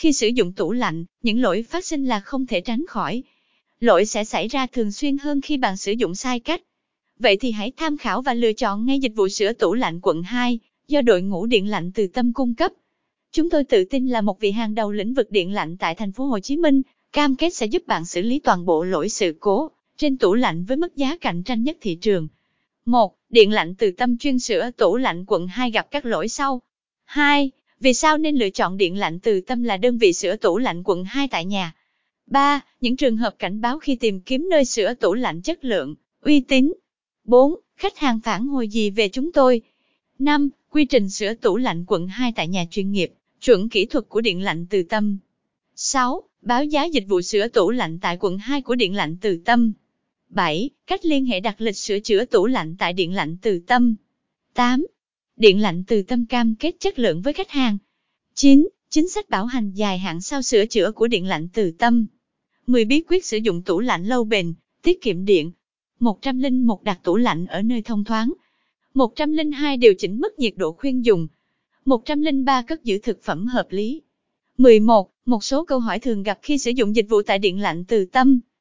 Khi sử dụng tủ lạnh, những lỗi phát sinh là không thể tránh khỏi. Lỗi sẽ xảy ra thường xuyên hơn khi bạn sử dụng sai cách. Vậy thì hãy tham khảo và lựa chọn ngay dịch vụ sửa tủ lạnh quận 2 do đội ngũ điện lạnh từ tâm cung cấp. Chúng tôi tự tin là một vị hàng đầu lĩnh vực điện lạnh tại thành phố Hồ Chí Minh, cam kết sẽ giúp bạn xử lý toàn bộ lỗi sự cố trên tủ lạnh với mức giá cạnh tranh nhất thị trường. 1. Điện lạnh từ tâm chuyên sửa tủ lạnh quận 2 gặp các lỗi sau. 2. Vì sao nên lựa chọn điện lạnh từ tâm là đơn vị sửa tủ lạnh quận 2 tại nhà? 3. Những trường hợp cảnh báo khi tìm kiếm nơi sửa tủ lạnh chất lượng, uy tín. 4. Khách hàng phản hồi gì về chúng tôi? 5. Quy trình sửa tủ lạnh quận 2 tại nhà chuyên nghiệp, chuẩn kỹ thuật của điện lạnh từ tâm. 6. Báo giá dịch vụ sửa tủ lạnh tại quận 2 của điện lạnh từ tâm. 7. Cách liên hệ đặt lịch sửa chữa tủ lạnh tại điện lạnh từ tâm. 8. Điện lạnh từ tâm cam kết chất lượng với khách hàng. 9. Chính sách bảo hành dài hạn sau sửa chữa của điện lạnh từ tâm. 10 bí quyết sử dụng tủ lạnh lâu bền, tiết kiệm điện. 101 đặt tủ lạnh ở nơi thông thoáng. 102 điều chỉnh mức nhiệt độ khuyên dùng. 103 cất giữ thực phẩm hợp lý. 11. Một số câu hỏi thường gặp khi sử dụng dịch vụ tại điện lạnh từ tâm.